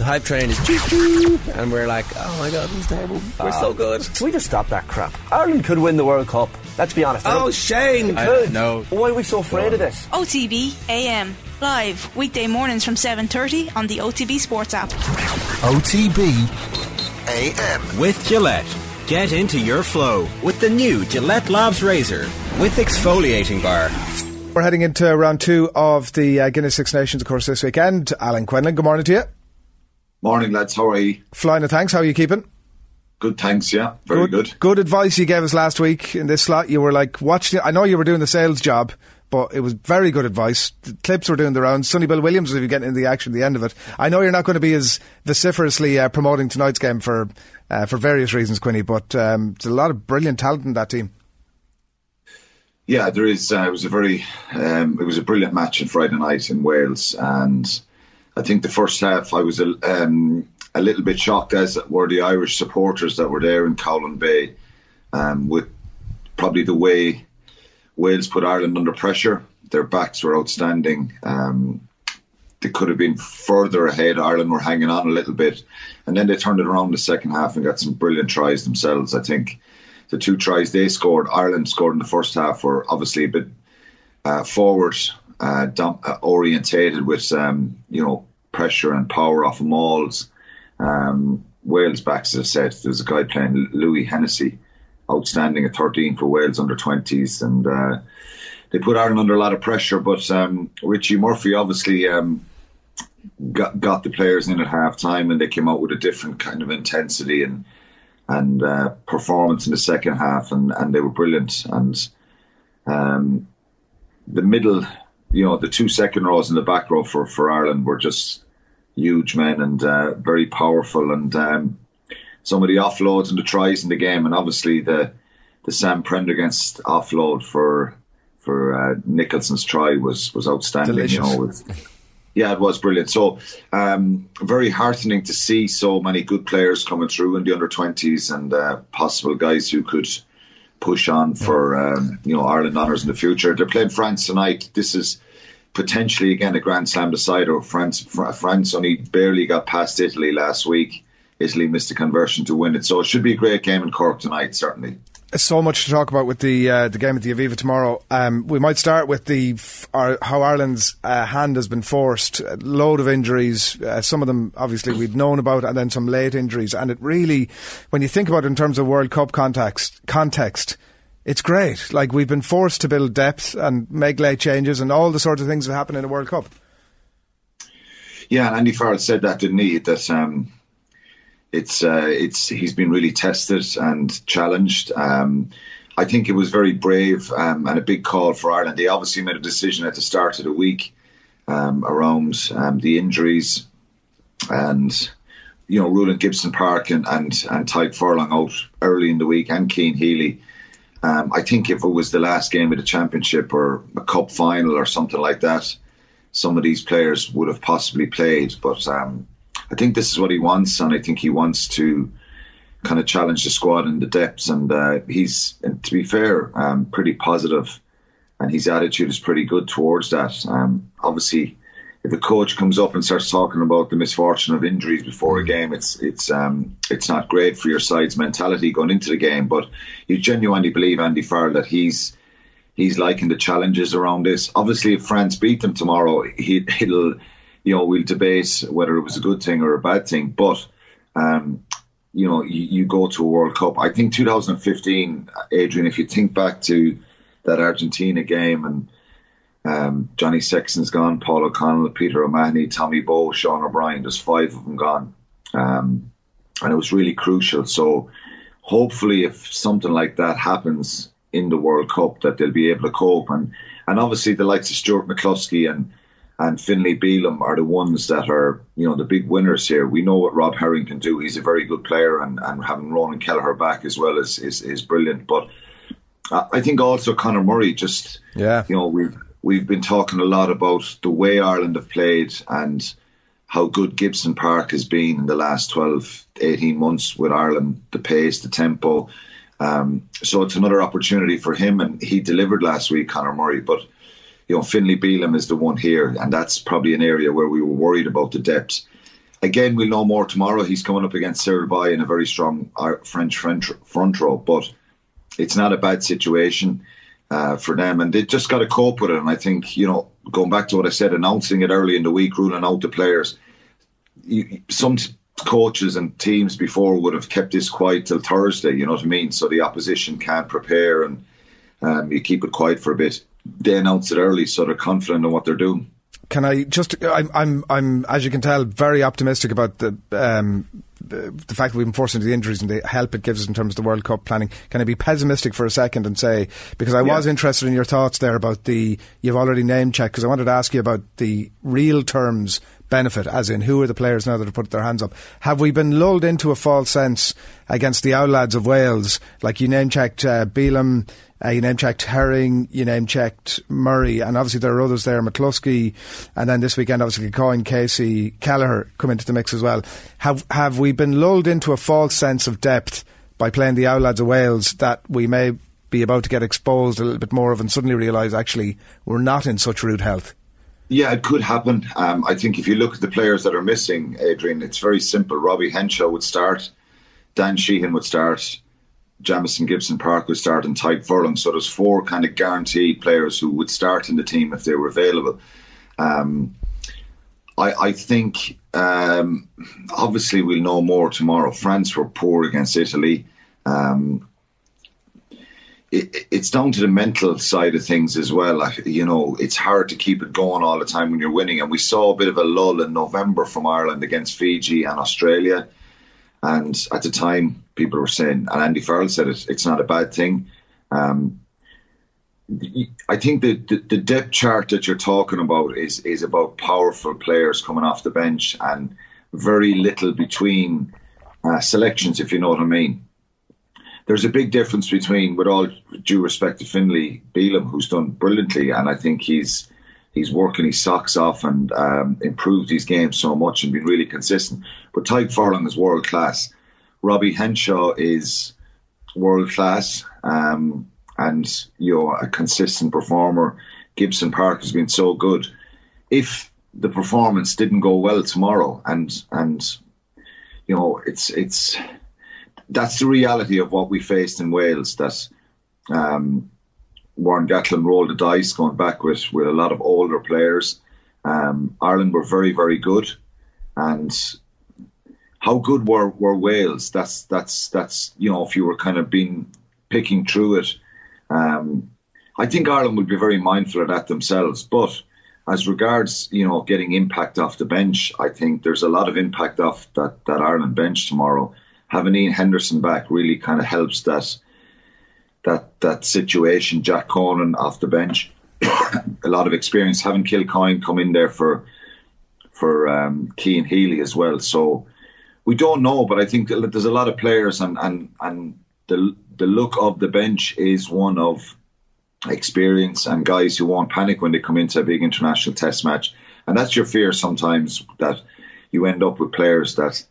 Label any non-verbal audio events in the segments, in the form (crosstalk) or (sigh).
The hype train is choo choo, and we're like, oh my god, this is terrible. We're so good. Can we just stop that crap? Ireland could win the World Cup. Let's be honest. Oh, Shane! They could. no. Why are we so afraid of this? OTB AM live weekday mornings from 7:30 on the OTB Sports app. OTB AM. With Gillette. Get into your flow with the new Gillette Labs Razor with exfoliating bar. We're heading into round two of the uh, Guinness Six Nations, of course, this weekend. Alan Quinlan, good morning to you. Morning, lads. How are you? Flying, thanks. How are you keeping? Good, thanks. Yeah, very good. Good advice you gave us last week in this slot. You were like, watch. The, I know you were doing the sales job, but it was very good advice. The clips were doing the rounds. Sonny Bill Williams was getting into the action at the end of it. I know you're not going to be as vociferously uh, promoting tonight's game for uh, for various reasons, Quinny, but um, there's a lot of brilliant talent in that team. Yeah, there is. Uh, it was a very, um, it was a brilliant match on Friday night in Wales, and I think the first half I was a, um, a little bit shocked, as were the Irish supporters that were there in Colwyn Bay, um, with probably the way Wales put Ireland under pressure. Their backs were outstanding. Um, they could have been further ahead. Ireland were hanging on a little bit, and then they turned it around the second half and got some brilliant tries themselves. I think the two tries they scored, Ireland scored in the first half, were obviously a bit uh, forward uh, uh, orientated with um, you know pressure and power off mauls. Um, Wales backs, as I said, there's a guy playing Louis Hennessy, outstanding at 13 for Wales under 20s, and uh, they put Ireland under a lot of pressure. But um, Richie Murphy obviously um, got got the players in at half time, and they came out with a different kind of intensity and and uh, performance in the second half, and, and they were brilliant. And um, the middle you know, the two second rows in the back row for, for Ireland were just huge men and uh, very powerful. And um, some of the offloads and the tries in the game, and obviously the the Sam Prendergast offload for for uh, Nicholson's try was was outstanding. Delicious. You know, with, yeah, it was brilliant. So um, very heartening to see so many good players coming through in the under twenties and uh, possible guys who could push on for um, you know Ireland honours in the future. They're playing France tonight. This is potentially again a Grand Slam decider. France Fr- France only barely got past Italy last week. Italy missed a conversion to win it, so it should be a great game in Cork tonight. Certainly. So much to talk about with the uh, the game at the Aviva tomorrow. Um, we might start with the f- our, how Ireland's uh, hand has been forced. A load of injuries, uh, some of them obviously we'd known about, and then some late injuries. And it really, when you think about it in terms of World Cup context, context, it's great. Like we've been forced to build depth and make late changes, and all the sorts of things that happen in a World Cup. Yeah, Andy Farrell said that, didn't he? That um, it's uh, it's he's been really tested and challenged. Um, I think it was very brave um, and a big call for Ireland. They obviously made a decision at the start of the week um, around um, the injuries and you know ruling Gibson Park and and and Tadhg Furlong out early in the week and Cian Healy. Um, I think if it was the last game of the championship or a cup final or something like that, some of these players would have possibly played. But um, I think this is what he wants, and I think he wants to kind of challenge the squad in the depths. And uh, he's, and to be fair, um, pretty positive, and his attitude is pretty good towards that. Um, obviously, if a coach comes up and starts talking about the misfortune of injuries before a game, it's it's um, it's not great for your side's mentality going into the game. But you genuinely believe Andy Farrell that he's he's liking the challenges around this. Obviously, if France beat them tomorrow, he, he'll you know we'll debate whether it was a good thing or a bad thing. But um, you know, you, you go to a World Cup. I think 2015, Adrian. If you think back to that Argentina game and um, Johnny Sexton's gone, Paul O'Connell, Peter O'Mahony, Tommy Bowe, Sean O'Brien. There's five of them gone, um, and it was really crucial. So hopefully, if something like that happens in the World Cup, that they'll be able to cope. And and obviously, the likes of Stuart McCloskey and and Finlay Bealham are the ones that are you know the big winners here. We know what Rob Herring can do. He's a very good player, and, and having Ronan Kelleher back as well is is, is brilliant. But I think also Conor Murray just Yeah. you know we've we've been talking a lot about the way Ireland have played and how good Gibson Park has been in the last 12, 18 months with Ireland, the pace, the tempo. Um, so it's another opportunity for him, and he delivered last week, Conor Murray. But you know, Finlay Bealham is the one here, and that's probably an area where we were worried about the depth. again, we'll know more tomorrow. He's coming up against Baille in a very strong uh, French front row, but it's not a bad situation uh, for them, and they just got to cope with it. And I think you know, going back to what I said, announcing it early in the week, ruling out the players. You, some coaches and teams before would have kept this quiet till Thursday. You know what I mean? So the opposition can't prepare, and um, you keep it quiet for a bit. They announce it early, so they're confident in what they're doing. Can I just? I'm, I'm, I'm, as you can tell, very optimistic about the um, the, the, fact that we've been forced into the injuries and the help it gives us in terms of the World Cup planning. Can I be pessimistic for a second and say because I yeah. was interested in your thoughts there about the you've already name checked because I wanted to ask you about the real terms benefit, as in who are the players now that have put their hands up? Have we been lulled into a false sense against the Outlads of Wales? Like you name checked uh, Bealham, uh, you name checked Herring, you name checked Murray, and obviously there are others there, McCloskey, and then this weekend obviously Coyne, Casey, Kelleher come into the mix as well. Have have we been lulled into a false sense of depth by playing the Outlads of Wales that we may be about to get exposed a little bit more of and suddenly realise actually we're not in such rude health? Yeah, it could happen. Um, I think if you look at the players that are missing, Adrian, it's very simple. Robbie Henshaw would start, Dan Sheehan would start, Jamison Gibson Park would start, and Tadhg Furlong. So there's four kind of guaranteed players who would start in the team if they were available. Um, I, I, think um, obviously we'll know more tomorrow. France were poor against Italy. Um, it, it's down to the mental side of things as well. Like, you know, it's hard to keep it going all the time when you're winning. And we saw a bit of a lull in November from Ireland against Fiji and Australia. And at the time, people were saying, and Andy Farrell said it, it's not a bad thing. Um, I think the, the, the depth chart that you're talking about is is about powerful players coming off the bench and very little between uh, selections, if you know what I mean there's a big difference between, with all due respect to Finlay Bealham, who's done brilliantly, and I think he's he's working his socks off and um, improved his game so much and been really consistent. But Tadhg Furlong is world class. Robbie Henshaw is world class um, and you know a consistent performer. Gibson Park has been so good. If the performance didn't go well tomorrow, and and you know it's it's that's the reality of what we faced in Wales. That um, Warren Gatland rolled the dice going back with, with a lot of older players. Um, Ireland were very, very good, and how good were, were Wales? That's that's that's you know if you were kind of being picking through it. Um, I think Ireland would be very mindful of that themselves, but as regards you know getting impact off the bench, I think there's a lot of impact off that, that Ireland bench tomorrow having Iain Henderson back really kind of helps that that that situation. Jack Conan off the bench, (coughs) a lot of experience. Having Kilcoyne come in there for for um, Cian Healy as well. So we don't know, but I think there's a lot of players, and and and the the look of the bench is one of experience and guys who won't panic when they come into a big international test match. And that's your fear sometimes that you end up with players that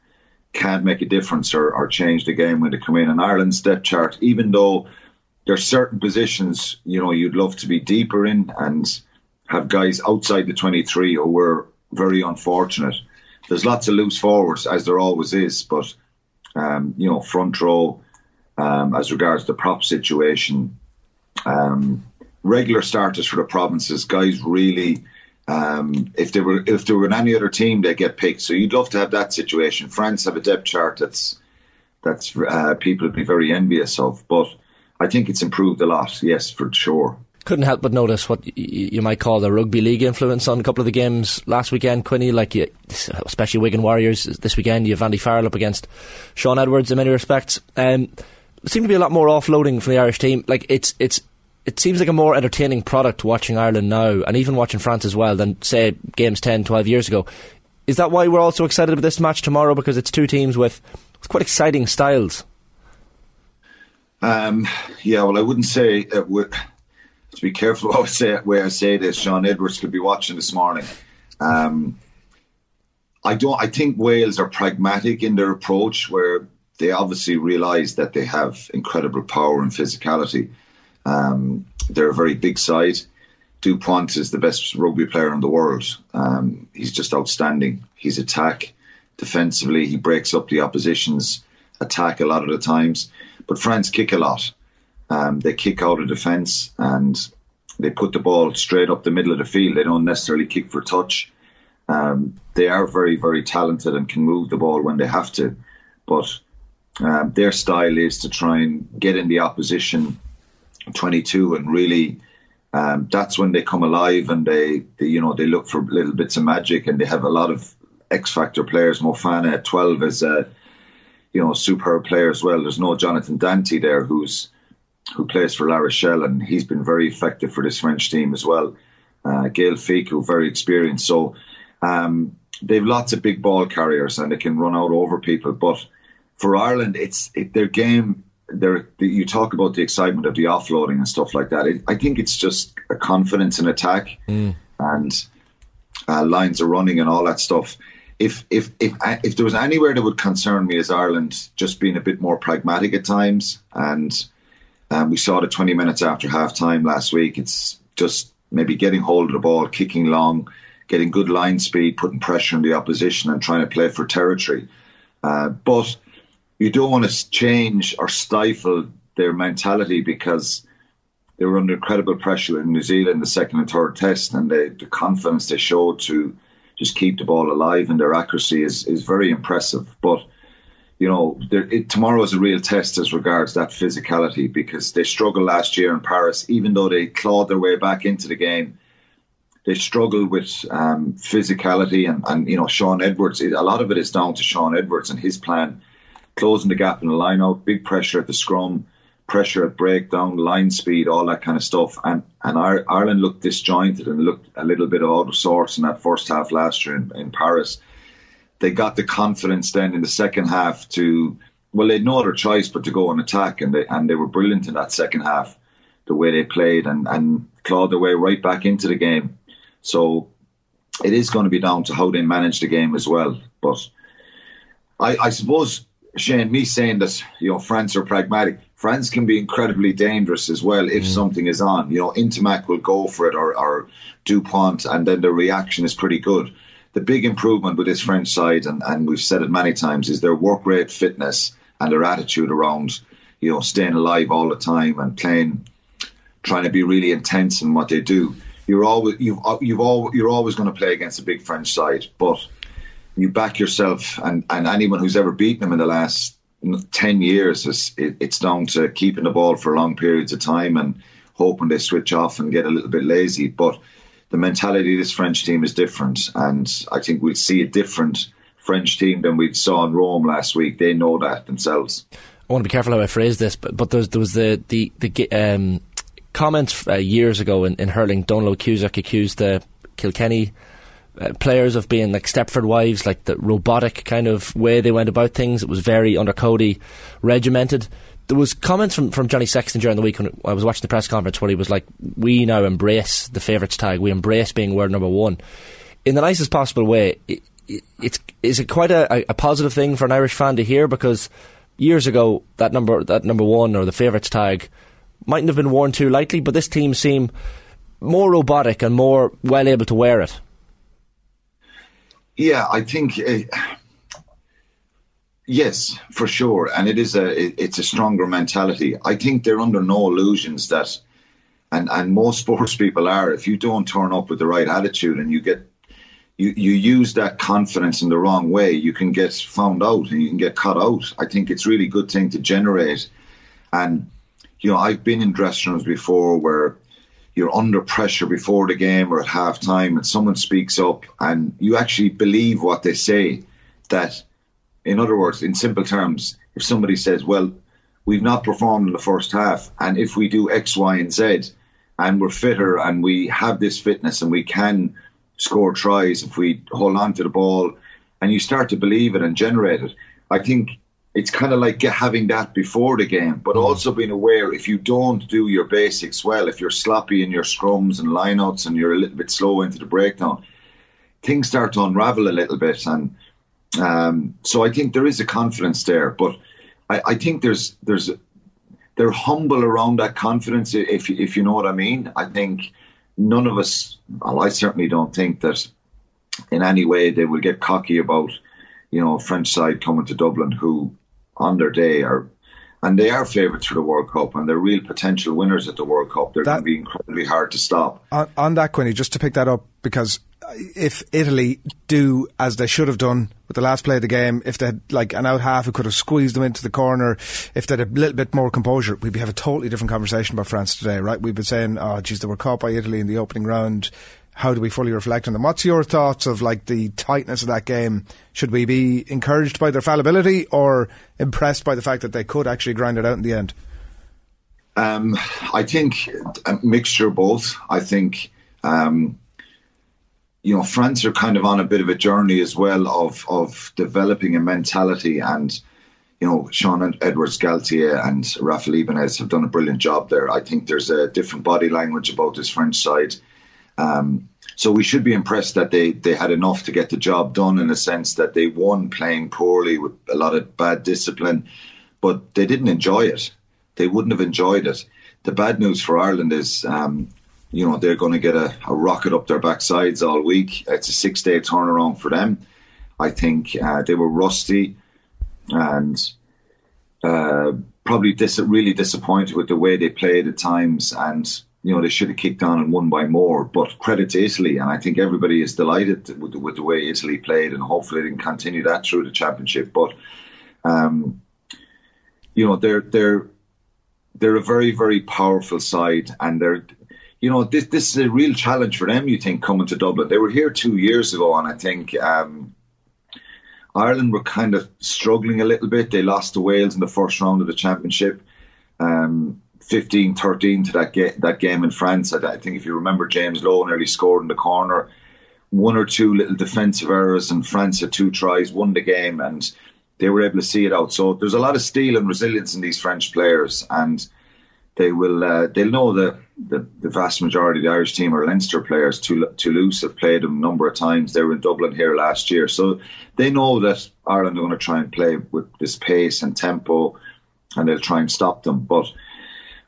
can't make a difference or, or change the game when they come in. And Ireland's depth chart, even though there's certain positions, you know, you'd love to be deeper in and have guys outside the 23 who were very unfortunate. There's lots of loose forwards, as there always is, but, um, you know, front row, um, as regards the prop situation, um, regular starters for the provinces, guys really um, if they were if they were in any other team, they get picked. So you'd love to have that situation. France have a depth chart that's that's uh, people would be very envious of, but I think it's improved a lot. Yes, for sure. Couldn't help but notice what you might call the rugby league influence on a couple of the games last weekend, Quinny. Like, you, especially Wigan Warriors this weekend, you have Andy Farrell up against Shaun Edwards in many respects. Um, seemed to be a lot more offloading from the Irish team. Like, it's it's it seems like a more entertaining product watching Ireland now, and even watching France as well, than, say, games 10, 12 years ago. Is that why we're also excited about this match tomorrow? Because it's two teams with quite exciting styles. Um, yeah, well, I wouldn't say uh, to be careful (laughs) how I say it, where I say this. Shaun Edwards could be watching this morning. Um, I don't. I think Wales are pragmatic in their approach, where they obviously realise that they have incredible power and physicality. Um, they're a very big side. Dupont is the best rugby player in the world. Um, he's just outstanding. His attack, defensively. He breaks up the opposition's attack a lot of the times. But France kick a lot. Um, they kick out of defence and they put the ball straight up the middle of the field. They don't necessarily kick for touch. Um, they are very, very talented and can move the ball when they have to. But um, their style is to try and get in the opposition 22 and really um, that's when they come alive and they, they, you know, they look for little bits of magic and they have a lot of X factor players. Moefana at 12 is a, you know, superb player as well. There's no Jonathan Danty there who's who plays for La Rochelle and he's been very effective for this French team as well. Uh, Gaël Fickou, very experienced. So um, they've lots of big ball carriers and they can run out over people. But for Ireland, it's it, their game there you talk about the excitement of the offloading and stuff like that. It, I think it's just a confidence in attack mm. and uh, lines are running and all that stuff. If if if if there was anywhere that would concern me as Ireland just being a bit more pragmatic at times, and um, we saw the 20 minutes after half time last week, it's just maybe getting hold of the ball, kicking long, getting good line speed, putting pressure on the opposition, and trying to play for territory. Uh, but you don't want to change or stifle their mentality because they were under incredible pressure in New Zealand the second and third test, and they, the confidence they showed to just keep the ball alive and their accuracy is is very impressive. But you know, it, tomorrow is a real test as regards that physicality because they struggled last year in Paris, even though they clawed their way back into the game. They struggled with um, physicality and, and you know Shaun Edwards. A lot of it is down to Shaun Edwards and his plan closing the gap in the line out, big pressure at the scrum, pressure at breakdown, line speed, all that kind of stuff. And and Ireland looked disjointed and looked a little bit out of sorts in that first half last year in, in Paris. They got the confidence then in the second half to well, they had no other choice but to go and attack, and they and they were brilliant in that second half, the way they played and and clawed their way right back into the game. So it is going to be down to how they manage the game as well. But I, I suppose Shane, me saying that you know France are pragmatic. France can be incredibly dangerous as well if mm. something is on. You know, Ntamack will go for it or, or Dupont, and then the reaction is pretty good. The big improvement with this French side, and, and we've said it many times, is their work rate, fitness, and their attitude around you know staying alive all the time and playing, trying to be really intense in what they do. You're always you've you've all you're always going to play against a big French side, but you back yourself, and, and anyone who's ever beaten them in the last 10 years, is, it, it's down to keeping the ball for long periods of time and hoping they switch off and get a little bit lazy. But the mentality of this French team is different, and I think we'll see a different French team than we saw in Rome last week. They know that themselves. I want to be careful how I phrase this, but, but there, was, there was the the the um, comments uh, years ago in, in hurling. Donald Cusack accused the Kilkenny uh, players of being like Stepford wives, like the robotic kind of way they went about things. It was very under Cody regimented. There was comments from, from Johnny Sexton during the week when I was watching the press conference where he was like, "We now embrace the favourites tag. We embrace being world number one in the nicest possible way." It, it, it's is it quite a, a positive thing for an Irish fan to hear because years ago that number that number one or the favourites tag mightn't have been worn too lightly, but this team seem more robotic and more well able to wear it. Yeah, I think. Uh, yes, for sure, and it is a it, it's a stronger mentality. I think they're under no illusions that, and and most (laughs) sports people are. If you don't turn up with the right attitude and you get you, you use that confidence in the wrong way, you can get found out and you can get cut out. I think it's really good thing to generate. And, you know, I've been in dressing rooms before where you're under pressure before the game or at half time and someone speaks up and you actually believe what they say that in other words in simple terms if somebody says well we've not performed in the first half and if we do x y and z and we're fitter and we have this fitness and we can score tries if we hold on to the ball and you start to believe it and generate it i think it's kind of like having that before the game, but mm. also being aware if you don't do your basics well, if you're sloppy in your scrums and lineouts and you're a little bit slow into the breakdown, things start to unravel a little bit. And um, so I think there is a confidence there, but I, I think there's there's they're humble around that confidence. If if you know what I mean, I think none of us. Well, I certainly don't think that in any way they will get cocky about you know, French side coming to Dublin who, on their day, are and they are favourites for the World Cup, and they're real potential winners at the World Cup. They're going to be incredibly hard to stop. On, on that, Quinny, just to pick that up, because if Italy do as they should have done with the last play of the game, if they had like an out half who could have squeezed them into the corner, if they had a little bit more composure, we'd have a totally different conversation about France today, right? We've been saying, oh, geez, they were caught by Italy in the opening round how do we fully reflect on them? What's your thoughts of like the tightness of that game? Should we be encouraged by their fallibility or impressed by the fact that they could actually grind it out in the end? Um, I think a mixture of both. I think um, you know France are kind of on a bit of a journey as well of of developing a mentality and. You know, Shaun Edwards Galthié and Raphaël Ibañez have done a brilliant job there. I think there's a different body language about this French side. Um, so we should be impressed that they, they had enough to get the job done in a sense that they won playing poorly with a lot of bad discipline, but they didn't enjoy it. They wouldn't have enjoyed it. The bad news for Ireland is, um, you know, they're going to get a, a, rocket up their backsides all week. It's a six day turnaround for them. I think uh, they were rusty and uh, probably dis- really disappointed with the way they played at times and you know, they should have kicked on and won by more. But credit to Italy, and I think everybody is delighted with the, with the way Italy played, and hopefully they can continue that through the championship. But, um, you know, they're they're they're a very very powerful side, and they're. You know, this this is a real challenge for them. You think coming to Dublin, they were here two years ago, and I think um, Ireland were kind of struggling a little bit. They lost to Wales in the first round of the championship. Um, 15 13 to that, that game in France. I, I, think if you remember, James Lowe nearly scored in the corner. One or two little defensive errors, and France had two tries, won the game, and they were able to see it out. So there's a lot of steel and resilience in these French players, and they will uh, they'll know that the, the vast majority of the Irish team are Leinster players. Toulouse have played them a number of times. They were in Dublin here last year, so they know that Ireland are going to try and play with this pace and tempo, and they'll try and stop them. But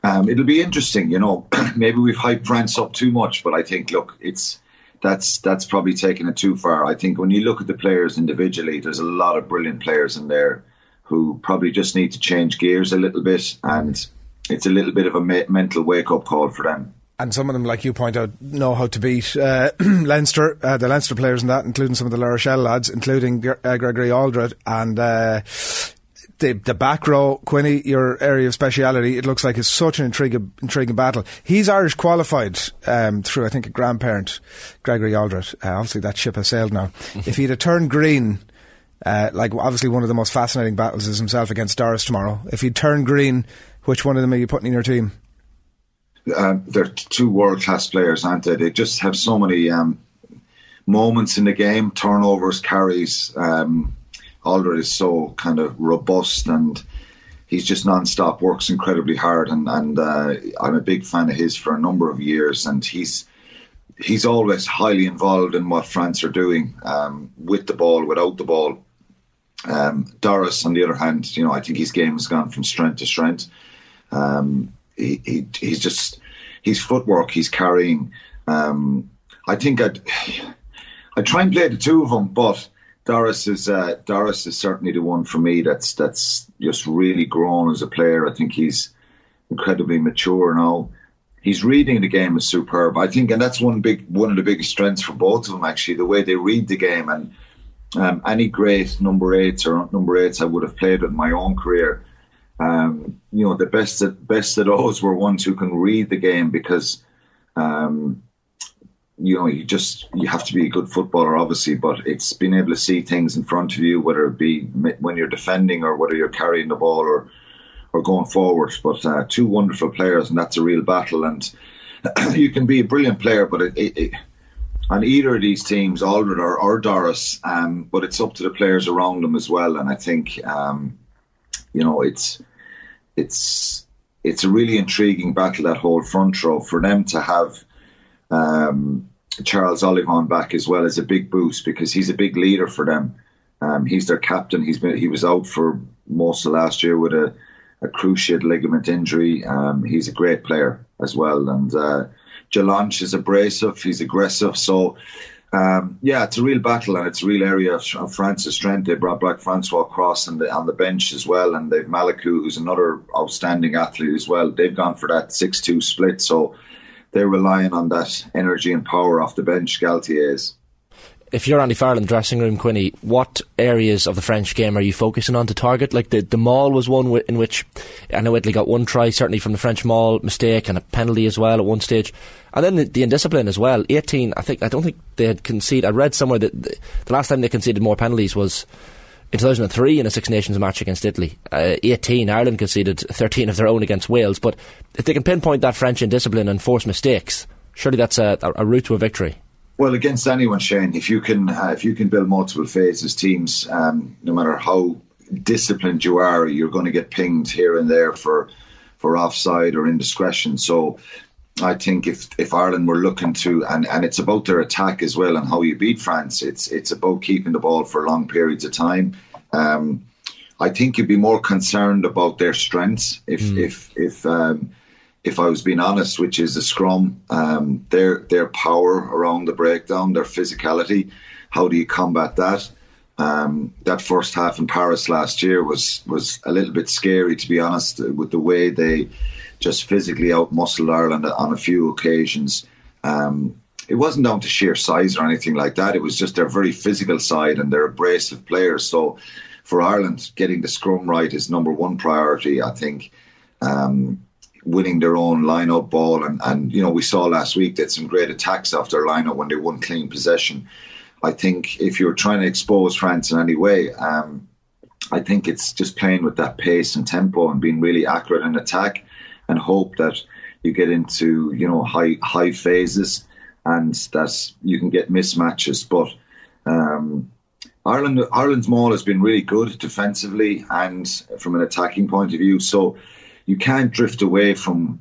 um, it'll be interesting, you know. (clears throat) maybe we've hyped France up too much, but I think, look, it's that's that's probably taking it too far. I think when you look at the players individually, there's a lot of brilliant players in there who probably just need to change gears a little bit, and it's a little bit of a me- mental wake up call for them. And some of them, like you point out, know how to beat uh, (clears throat) Leinster, uh, the Leinster players in that, including some of the La Rochelle lads, including uh, Gregory Alldritt and uh, the the back row, Quinny, your area of speciality, it looks like is such an intriguing intriguing battle. He's Irish qualified um, through, I think, a grandparent, Gregory Alldritt. Uh, obviously, that ship has sailed now. (laughs) if he'd have turned green. Uh, like obviously one of the most fascinating battles is himself against Doris tomorrow. If he'd turned green, which one of them are you putting in your team? Uh, they're two world class players, aren't they? They just have so many um, moments in the game, turnovers, carries. Um, Alldritt is so kind of robust and he's just non-stop works incredibly hard and and uh, I'm a big fan of his for a number of years and he's he's always highly involved in what France are doing um, with the ball without the ball. Um, Doris on the other hand you know I think his game has gone from strength to strength. Um, he, he, he's just his footwork he's carrying. Um, I think I'd (sighs) I try and play the two of them but Doris is uh, Doris is certainly the one for me that's that's just really grown as a player. I think he's incredibly mature now. He's reading the game is superb. I think, and that's one big one of the biggest strengths for both of them. Actually, the way they read the game and um, any great number eights or number eights I would have played in my own career. Um, you know, the best at best of those were ones who can read the game because um, you know, you just you have to be a good footballer, obviously, but it's being able to see things in front of you, whether it be when you're defending or whether you're carrying the ball or or going forward. But uh, two wonderful players, and that's a real battle. And (clears throat) you can be a brilliant player, but it, it, it, on either of these teams, Alldritt or, or Doris, um, but it's up to the players around them as well. And I think, um, you know, it's it's it's a really intriguing battle that whole front row for them to have. Um, Charles Ollivon back as well as a big boost because he's a big leader for them. Um, he's their captain. He's been he was out for most of last year with a, a cruciate ligament injury. Um, he's a great player as well, and uh, Jelonch is abrasive. He's aggressive. So Um, yeah, it's a real battle and it's a real area of, France's strength. They brought back Francois Cros on the, on the bench as well, and they've Macalou, who's another outstanding athlete as well. They've gone for that 6 2 split, so they're relying on that energy and power off the bench, Galthié's if you're Andy Farrell in the dressing room, Quinny, what areas of the French game are you focusing on to target? Like the, the maul was one w- in which I know Italy got one try, certainly from the French maul mistake and a penalty as well at one stage. And then the, the indiscipline as well. 18, I think, I don't think they had conceded. I read somewhere that the, the last time they conceded more penalties was in 2003 in a Six Nations match against Italy. Uh, 18, Ireland conceded 13 of their own against Wales. But if they can pinpoint that French indiscipline and force mistakes, surely that's a, a route to a victory. Well, against anyone, Shane, if you can uh, if you can build multiple phases teams, um, no matter how disciplined you are, you're going to get pinged here and there for for offside or indiscretion. So I think if if Ireland were looking to and, and it's about their attack as well and how you beat France, it's it's about keeping the ball for long periods of time. Um, I think you'd be more concerned about their strengths if mm. if if um, if I was being honest, which is the scrum, um, their their power around the breakdown, their physicality. How do you combat that? Um, that first half in Paris last year was was a little bit scary, to be honest, with the way they just physically outmuscled Ireland on a few occasions. Um, it wasn't down to sheer size or anything like that. It was just their very physical side and their abrasive players. So for Ireland, getting the scrum right is number one priority. I think. Um, winning their own line-up ball. And, and, you know, we saw last week that some great attacks off their line-up when they won clean possession. I think if you're trying to expose France in any way, um, I think it's just playing with that pace and tempo and being really accurate in attack and hope that you get into, you know, high high phases and that you can get mismatches. But um, Ireland Ireland's maul has been really good defensively and from an attacking point of view. So you can't drift away from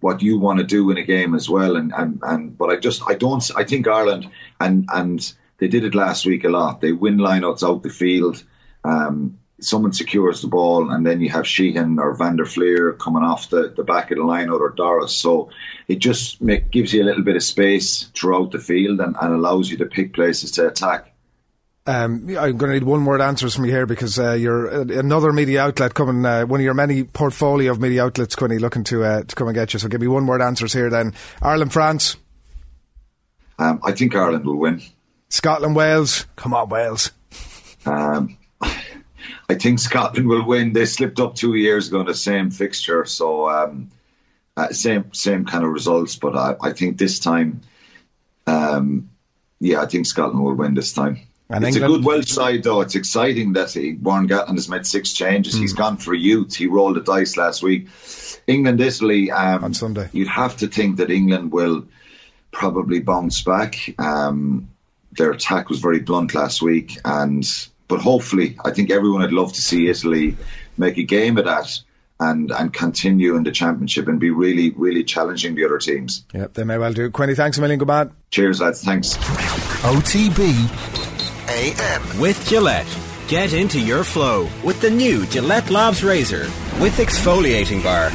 what you want to do in a game as well. And, and, and but I just I don't I think Ireland and and they did it last week a lot. They win lineouts out the field. Um, someone secures the ball, and then you have Sheehan or Van der Flier coming off the, the back of the lineout or Doris. So it just make, gives you a little bit of space throughout the field and, and allows you to pick places to attack. Um, I'm going to need one word answers from you here because uh, you're another media outlet coming, uh, one of your many portfolio of media outlets, Quinny, looking to uh, to come and get you. So give me one word answers here then. Ireland, France. Um, I think Ireland will win. Scotland, Wales. Come on, Wales. Um, I think Scotland will win. They slipped up two years ago in the same fixture, so um, uh, same same kind of results. But I, I think this time, um, yeah, I think Scotland will win this time. And it's England? a good Welsh side, though. It's exciting that he, Warren Gatland has made six changes. Mm. He's hmm. gone for youth. He rolled the dice last week. England, Italy. Um, On Sunday. You'd have to think that England will probably bounce back. Um, their attack was very blunt last week, and but hopefully, I think everyone would love to see Italy make a game of that and and continue in the championship and be really really challenging the other teams. Yep, they may well do. Quinny, thanks a million. Good man. Cheers, lads. Thanks. OTB AM. With Gillette. Get into your flow with the new Gillette Labs Razor with exfoliating bar.